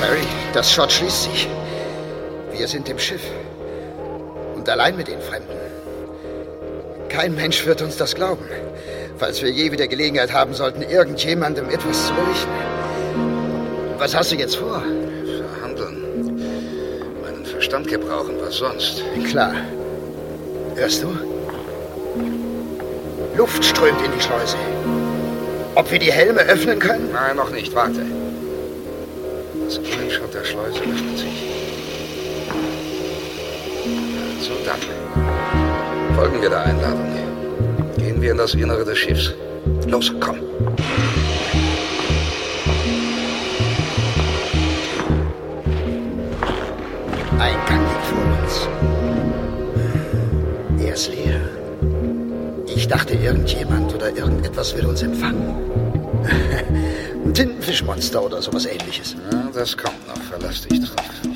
Perry, das Schott schließt sich. Wir sind im Schiff. Und allein mit den Fremden. Kein Mensch wird uns das glauben. Falls wir je wieder Gelegenheit haben sollten, irgendjemandem etwas zu berichten. Was hast du jetzt vor? Verhandeln. Meinen Verstand gebrauchen, was sonst? Klar. Hörst du? Luft strömt in die Schleuse. Ob wir die Helme öffnen können? Nein, noch nicht. Warte. Das Grünschott der Schleuse öffnet sich. So dann. Folgen wir der Einladung. Gehen wir in das Innere des Schiffs. Los, komm. Ein Gang liegt vor uns. Er ist leer. Ich dachte, irgendjemand oder irgendetwas will uns empfangen. Ein Tintenfischmonster oder sowas ähnliches. Ja, das kommt noch. Verlass dich drauf.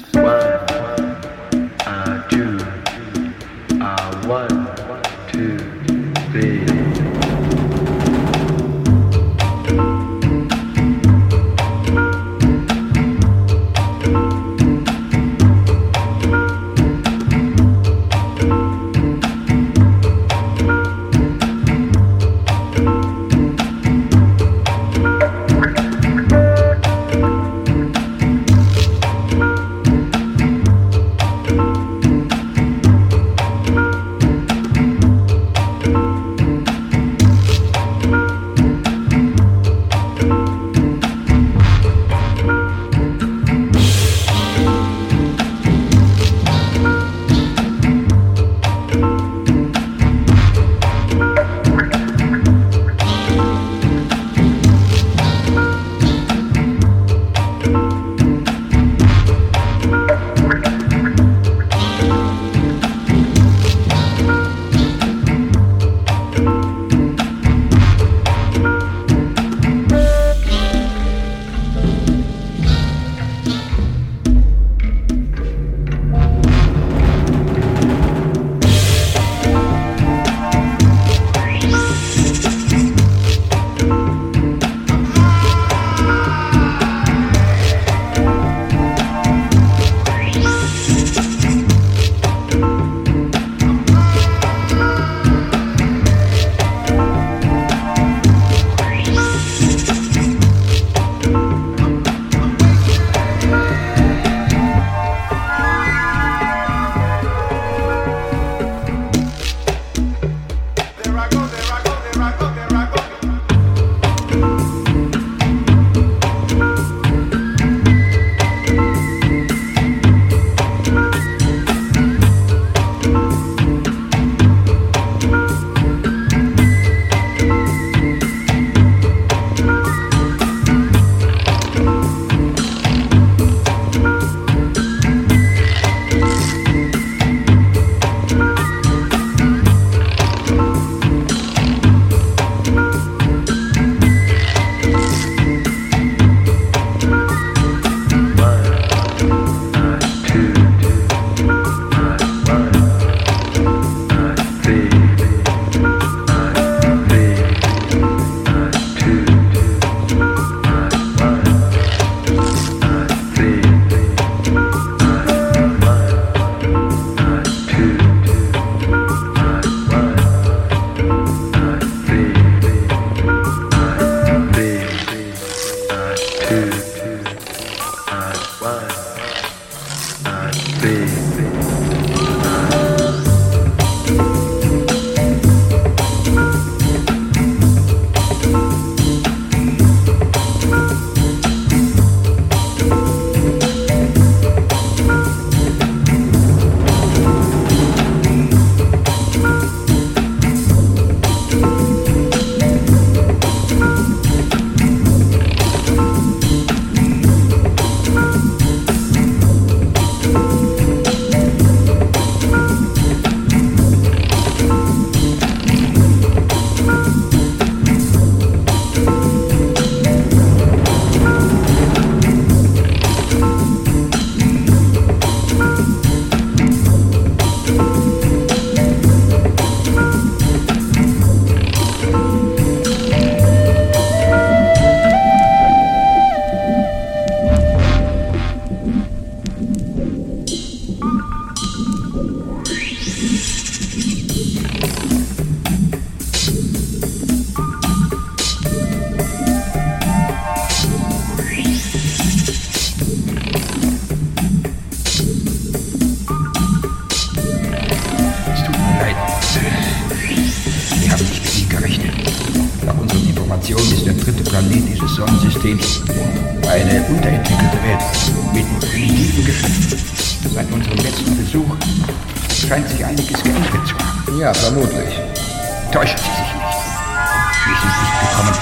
Gekommen,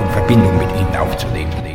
um Verbindung mit Ihnen aufzunehmen.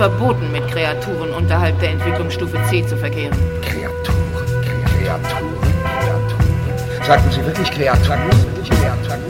Verboten, mit Kreaturen unterhalb der Entwicklungsstufe C zu verkehren. Kreaturen, Kreaturen, Kreaturen. Sagten Sie wirklich Kreaturen? Kreaturen?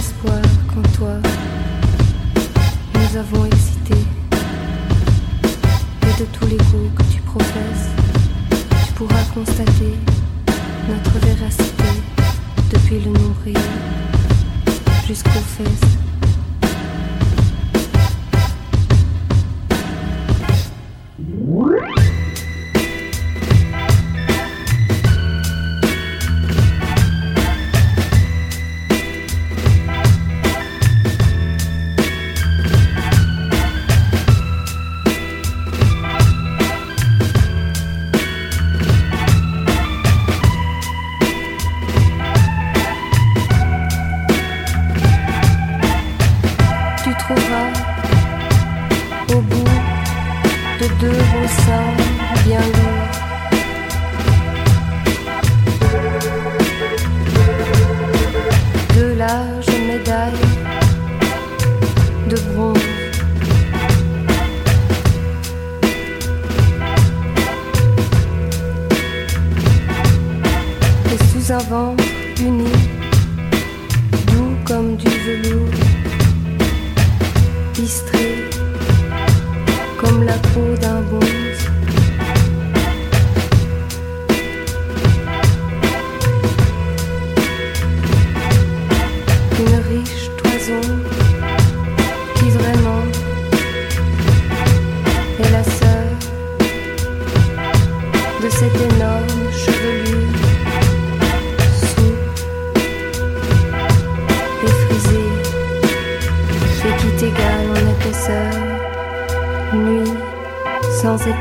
espoir qu'en toi nous avons existé.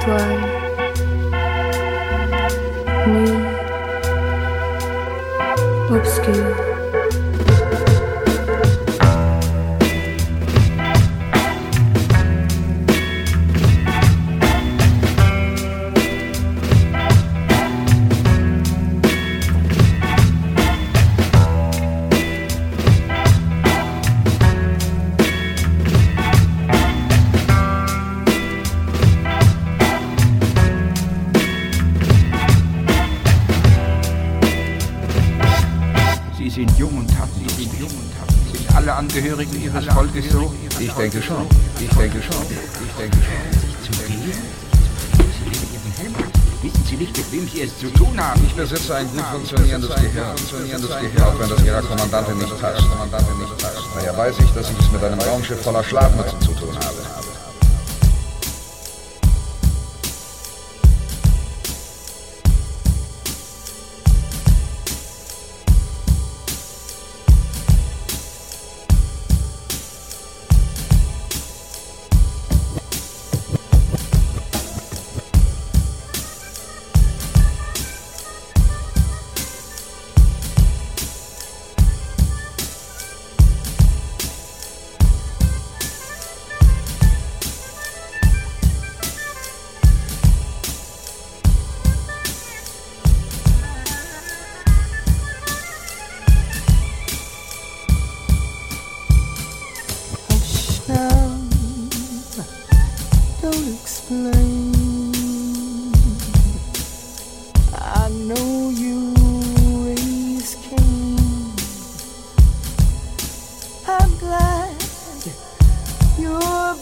soiles, Me? obscure. Angehörigen Ihres Volkes so? Ich denke schon. Ich denke schon. Ich denke schon. Zu gehen? Wissen Sie nicht, mit wem Sie es zu tun haben? Ich besitze ein gut funktionierendes Gehirn. Funktionierendes Gehirn. Auch wenn das Ihrer Kommandantin nicht passt. Kommandantin nicht passt. Daher weiß ich, dass ich es mit einem Raumschiff voller Schlafmützen zu tun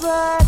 habe.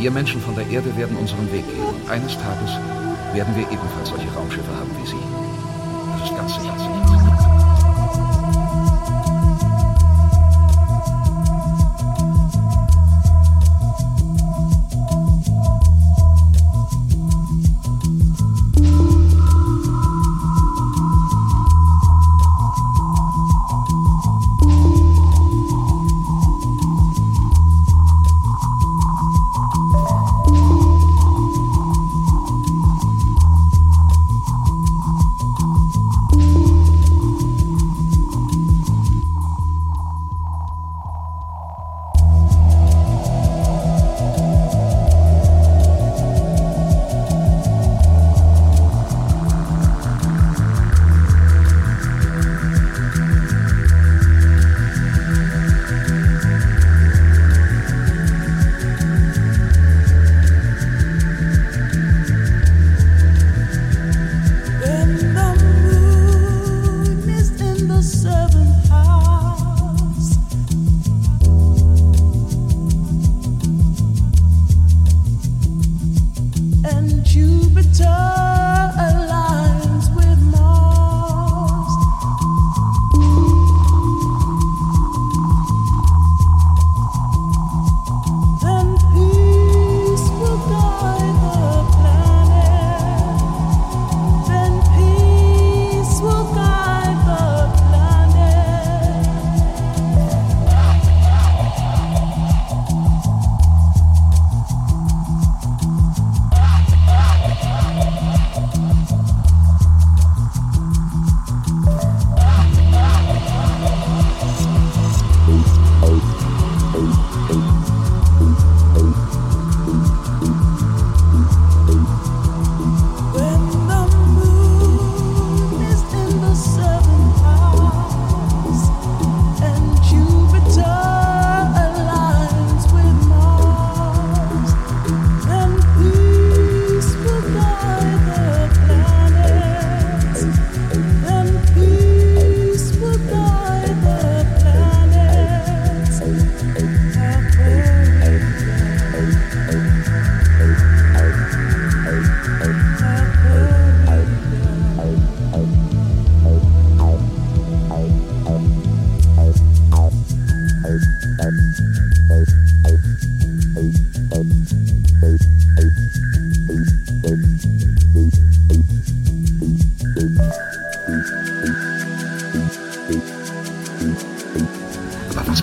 Wir Menschen von der Erde werden unseren Weg gehen. Eines Tages werden wir ebenfalls solche Raumschiffe haben wie Sie. Das ist ganz sicher.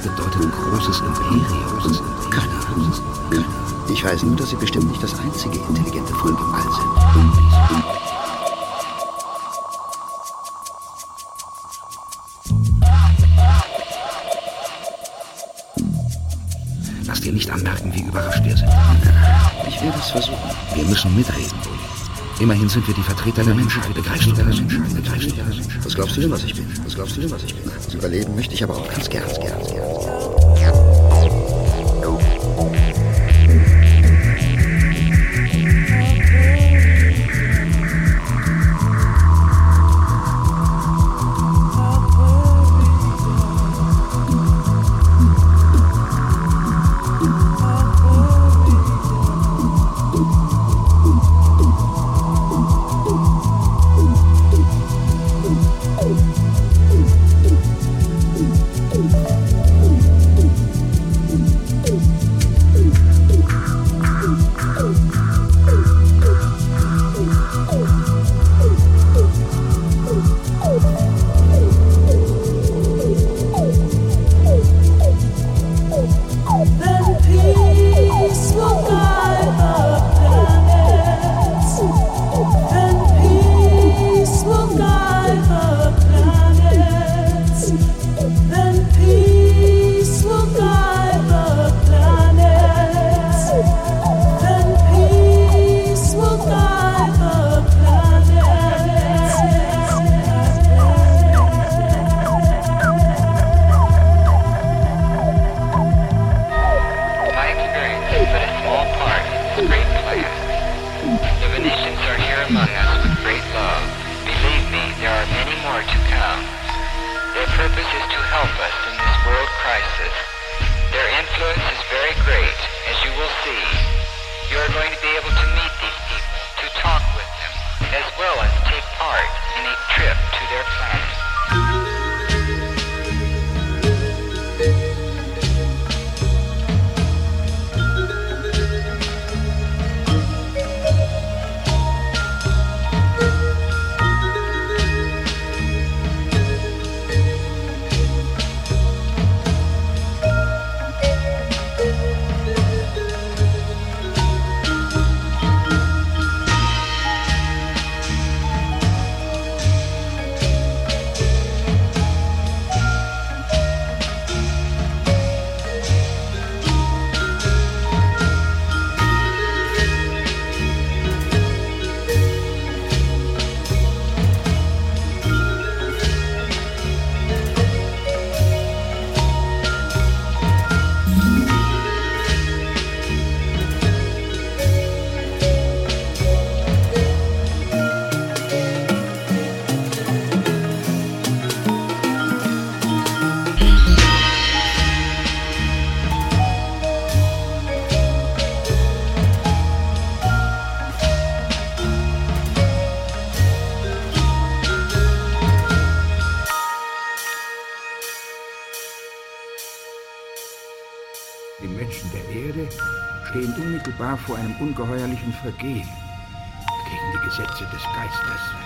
Bedeutet großes Imperium? Ahnung. Ich weiß nur, dass Sie bestimmt nicht das einzige intelligente Volk im All sind. Lass dir nicht anmerken, wie überrascht wir sind. Ich werde es versuchen. Wir müssen mitreden. Immerhin sind wir die Vertreter der Menschheit. Begreifst du das? Begreifst du das? Was glaubst du denn, was ich bin? Was glaubst du denn, was ich bin? Das Überleben möchte ich aber auch ganz gern, gern, gern. Among us with great love. Believe me, there are many more to come. Their purpose is to help us in this world crisis. Their influence is very great, as you will see. You are going to be able to meet these people, to talk with them, as well as take part in a trip to their planet. Ungeheuerlichen Vergehen gegen die Gesetze des Geistes.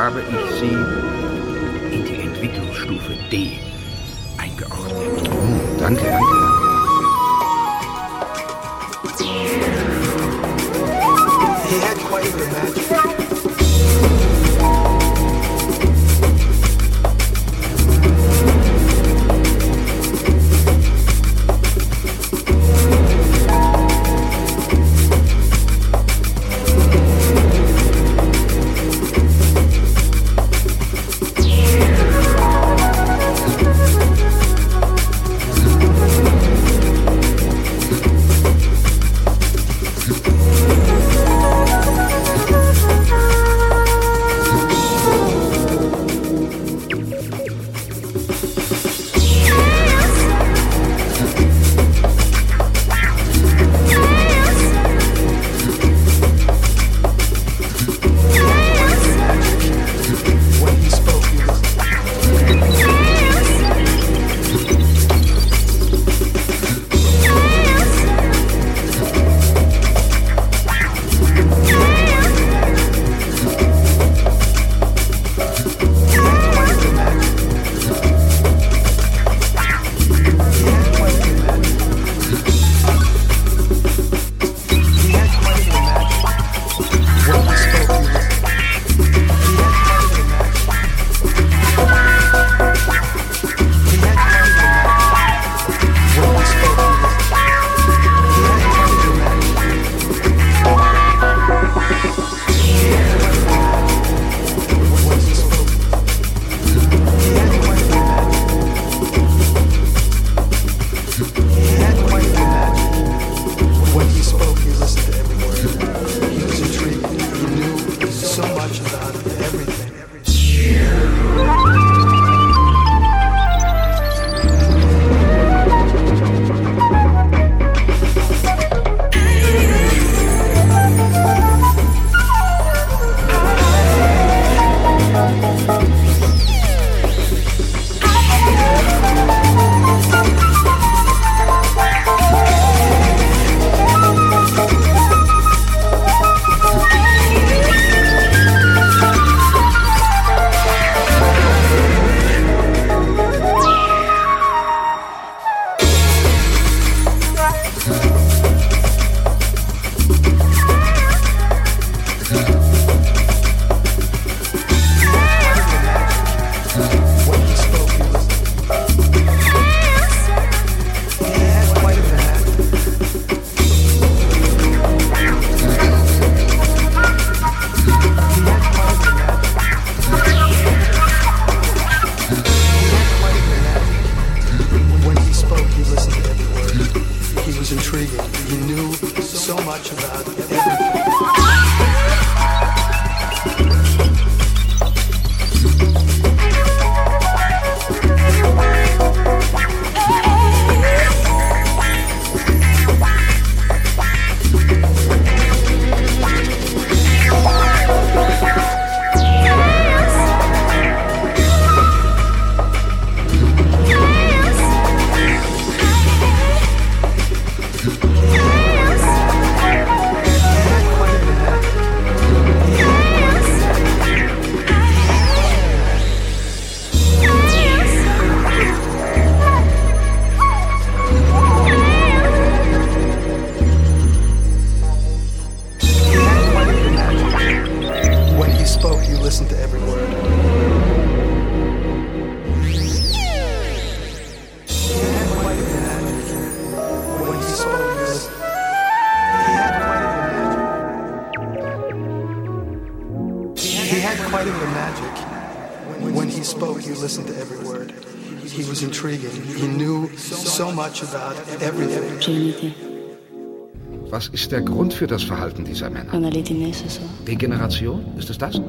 harbor each sea ist der Grund für das Verhalten dieser Männer? Degeneration? Ist es das?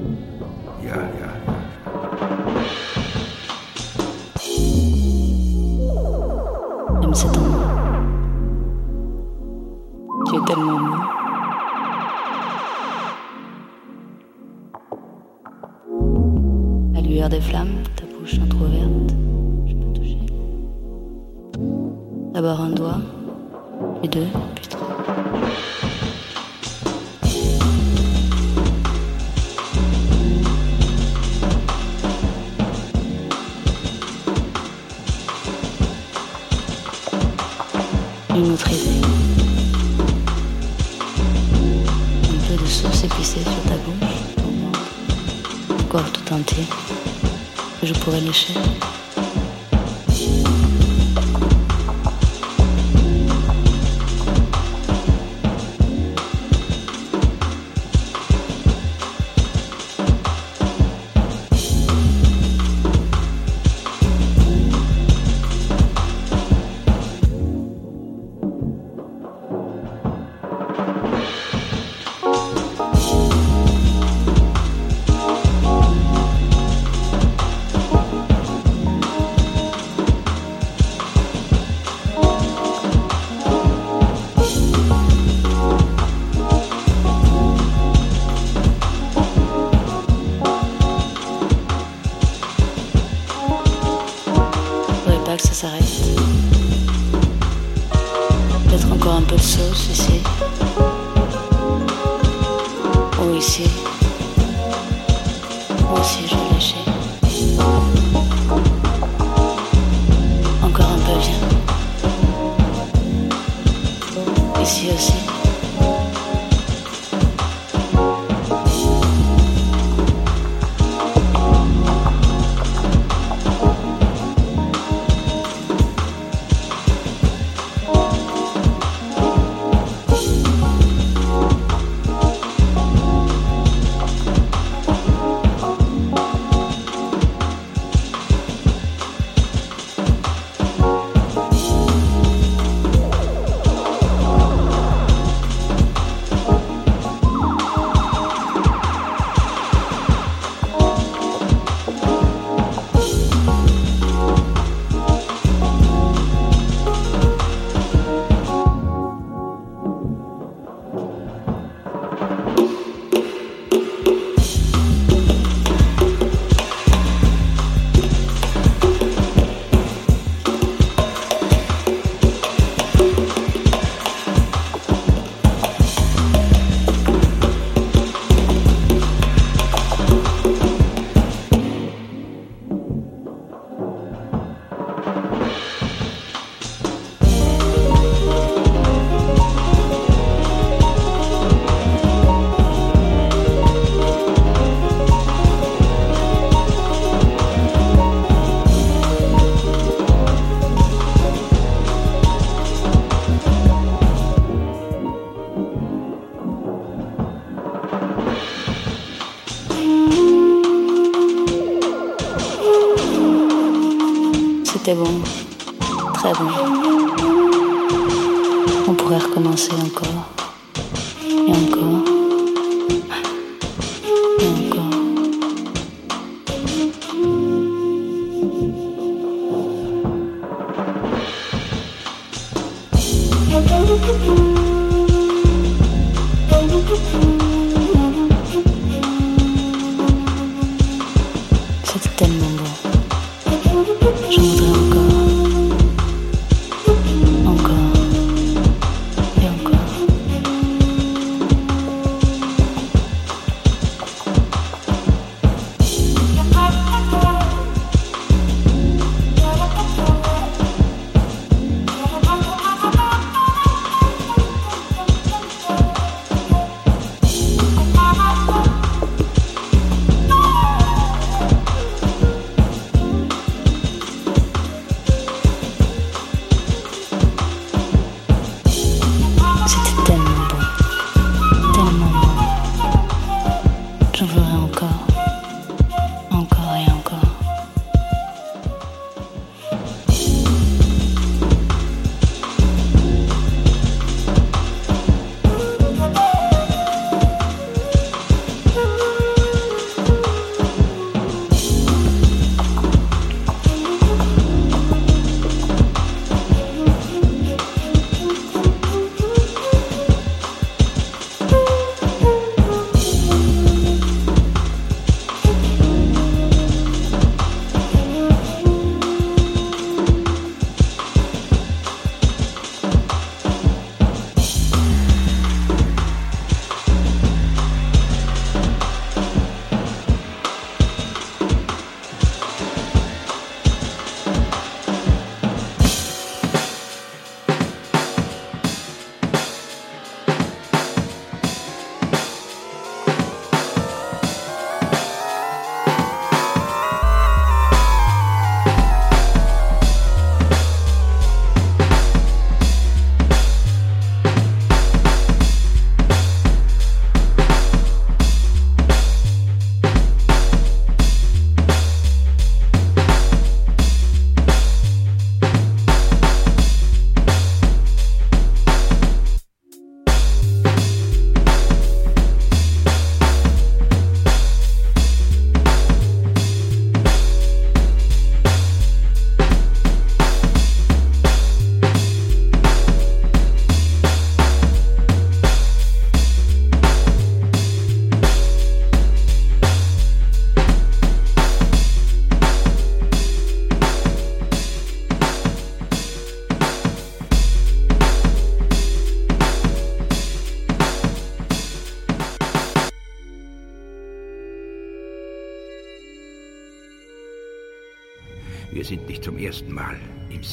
de sauce épicée sur ta bouche, ton corps tout entier, que je pourrais lécher.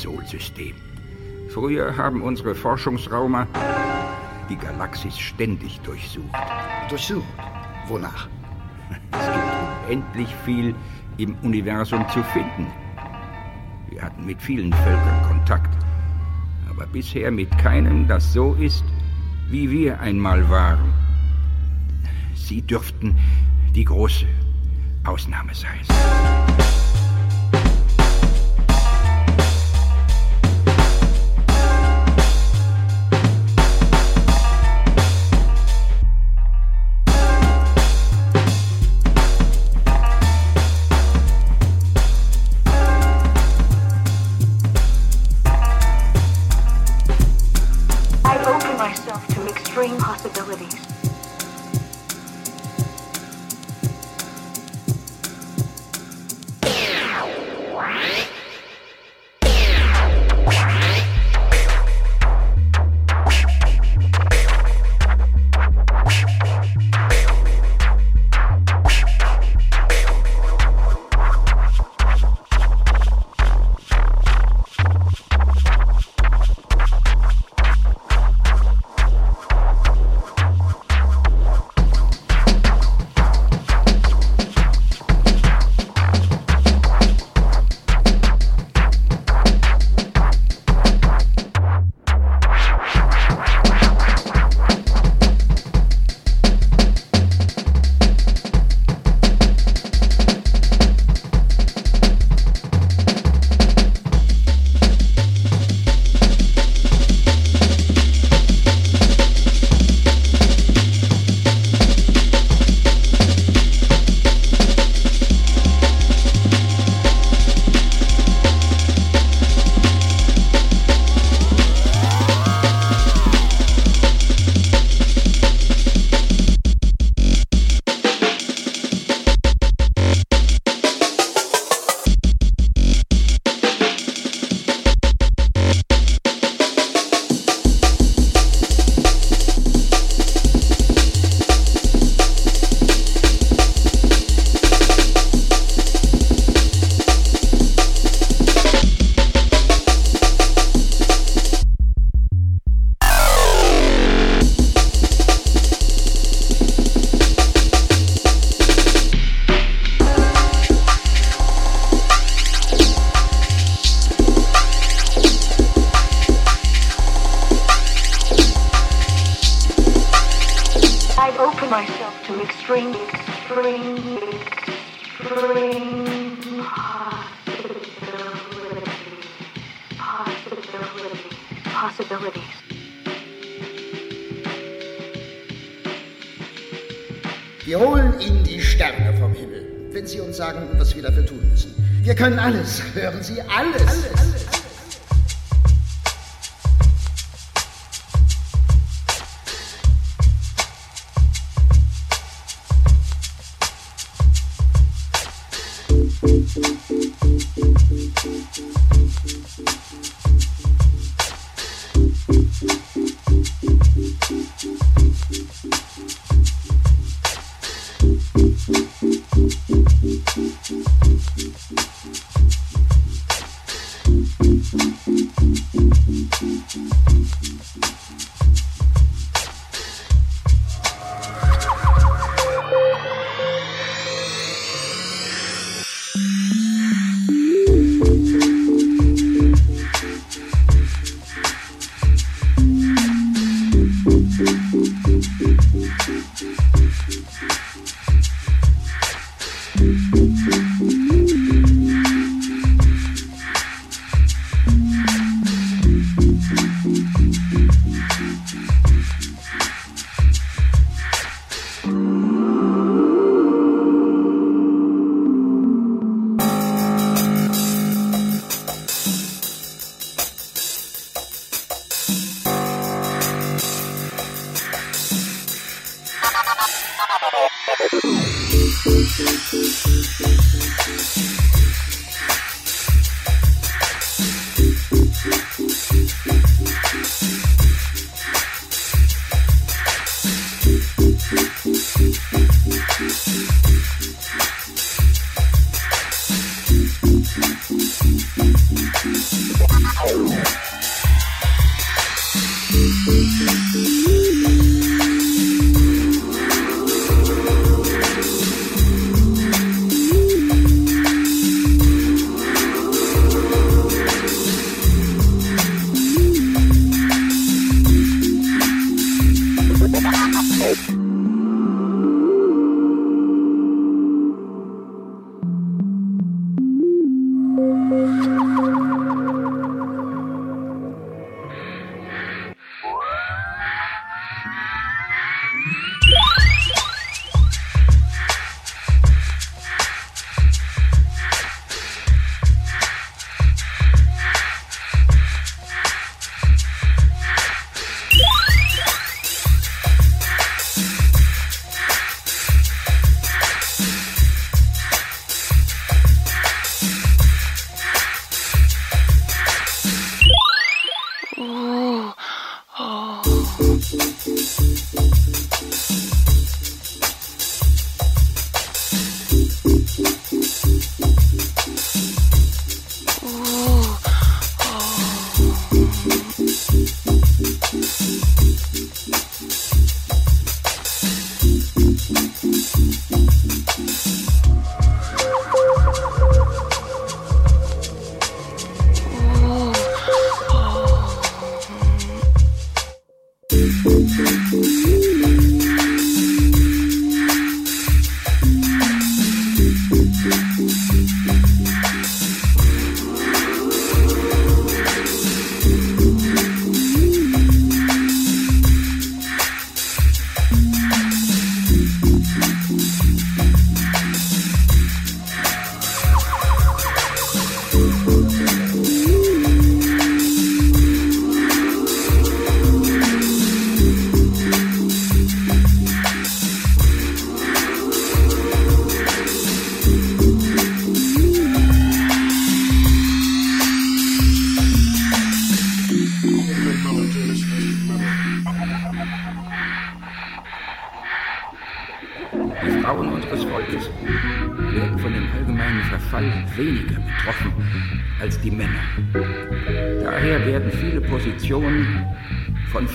Sol-System. Früher haben unsere Forschungsraumer die Galaxis ständig durchsucht. Durchsucht? Wonach? Es gibt unendlich viel im Universum zu finden. Wir hatten mit vielen Völkern Kontakt, aber bisher mit keinem, das so ist, wie wir einmal waren. Sie dürften die große Ausnahme sein.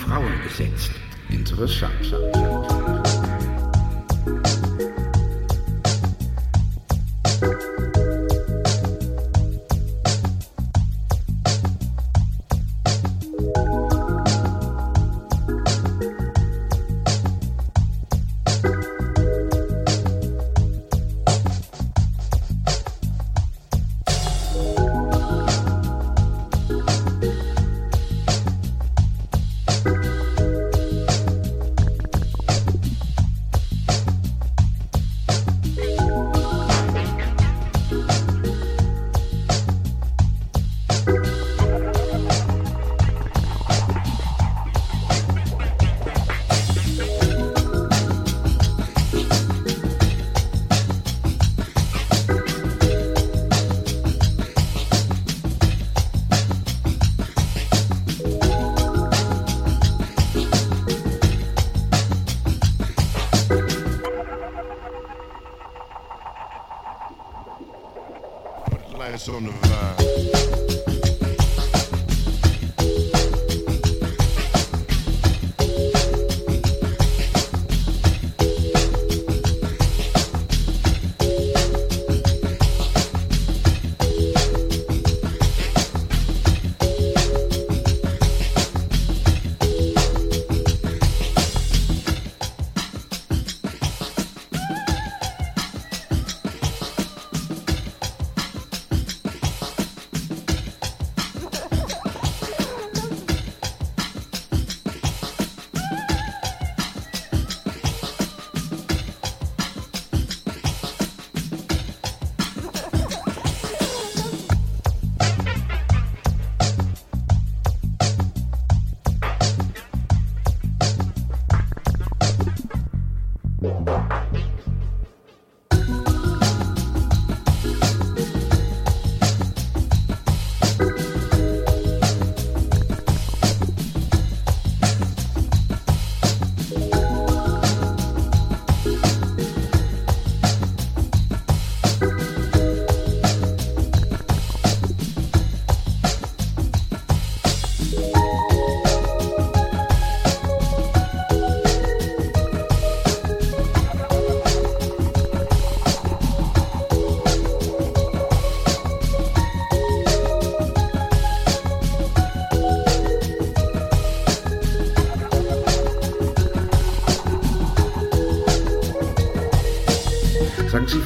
Frauen besetzt. Interessant.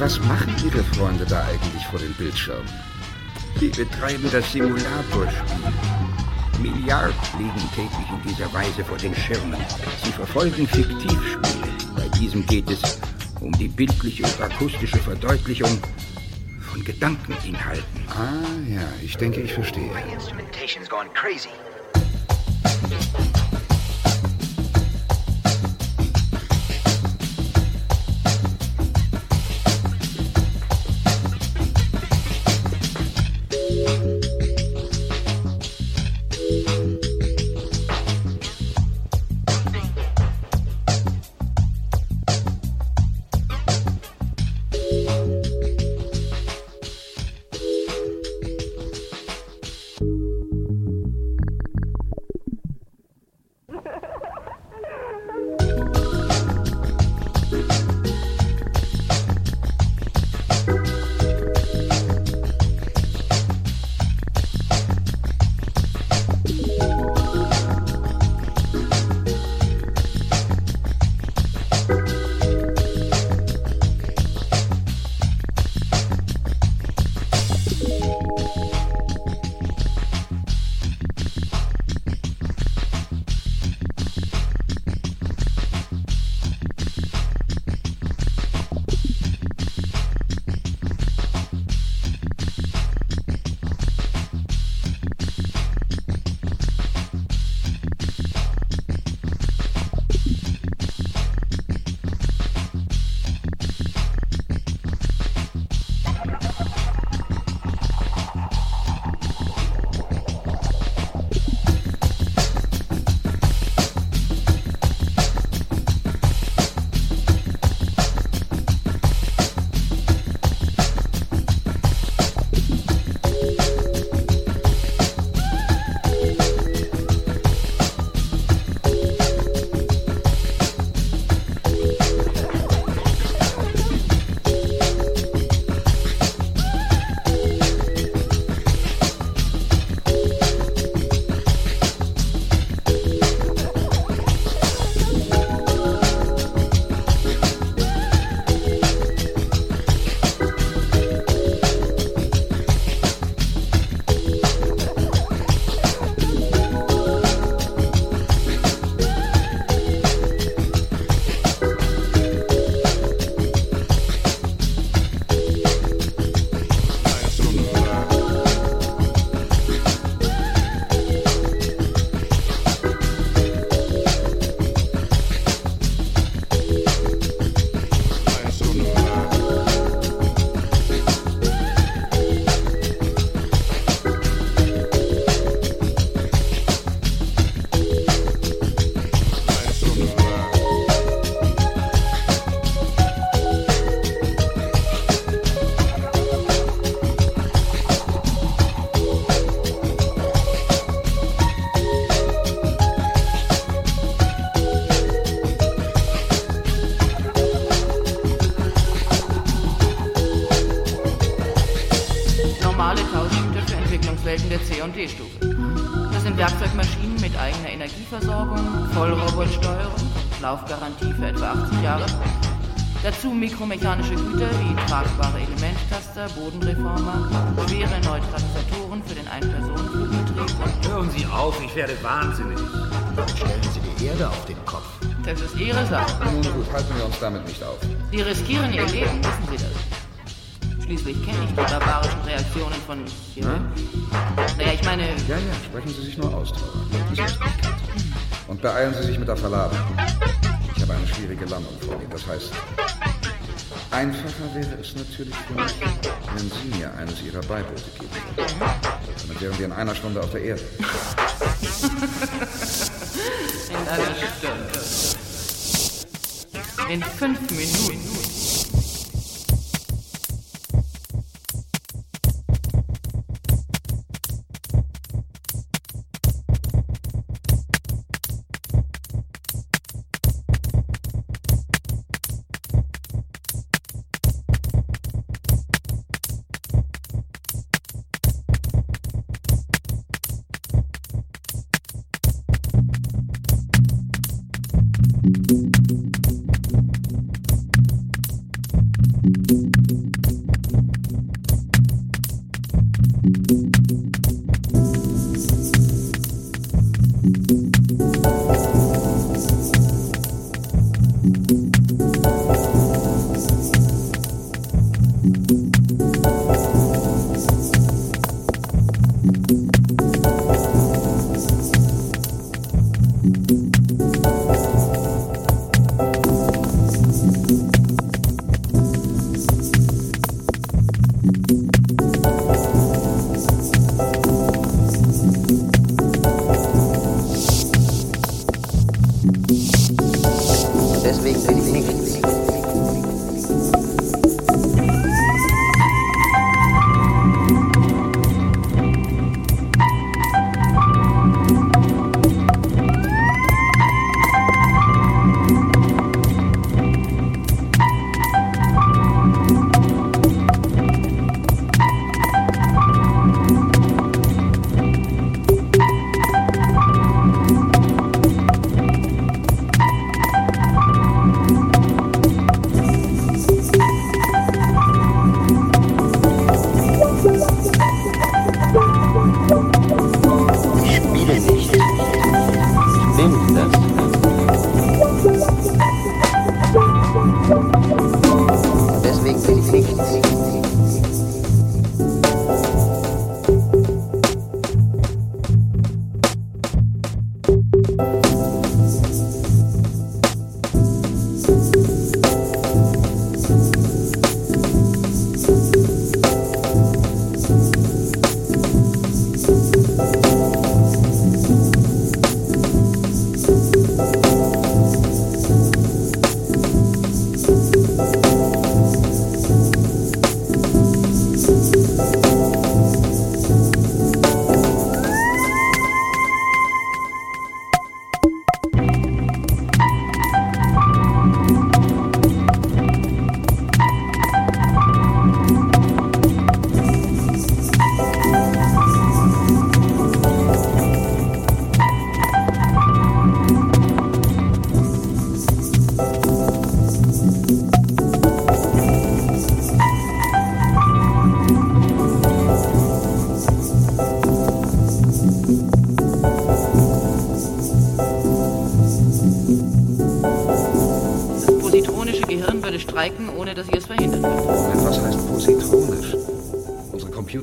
Was machen Ihre Freunde da eigentlich vor den Bildschirmen? Sie betreiben das Simulatorspiel. Milliarden liegen täglich in dieser Weise vor den Schirmen. Sie verfolgen Fiktivspiele. Bei diesem geht es um die bildliche und akustische Verdeutlichung von Gedankeninhalten. Ah, ja, ich denke, ich verstehe. Instrumentation's gone crazy. Dazu mikromechanische Güter wie tragbare Elementtaster, Bodenreformer, schwere Neutralisatoren für den Ein-Personen-Flugbetrieb Hören Sie auf, ich werde wahnsinnig. Stellen Sie die Erde auf den Kopf. Das ist Ihre Sache. Nun gut, halten wir uns damit nicht auf. Sie riskieren Ihr Leben, wissen Sie das? Schließlich kenne ich die barbarischen Reaktionen von... Na? Naja, ich meine... Ja, ja, sprechen Sie sich nur aus, bekannt. Und beeilen Sie sich mit der Verladung. Ich habe eine schwierige Landung vor mir. Das heißt, einfacher wäre es natürlich für wenn Sie mir eines Ihrer Beiboote geben würden. Damit wären wir in einer Stunde auf der Erde. In einer Stunde. In fünf Minuten.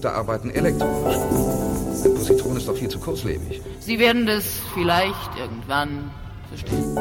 Computer arbeiten elektronisch. Ein Positron ist doch viel zu kurzlebig. Sie werden das vielleicht irgendwann verstehen.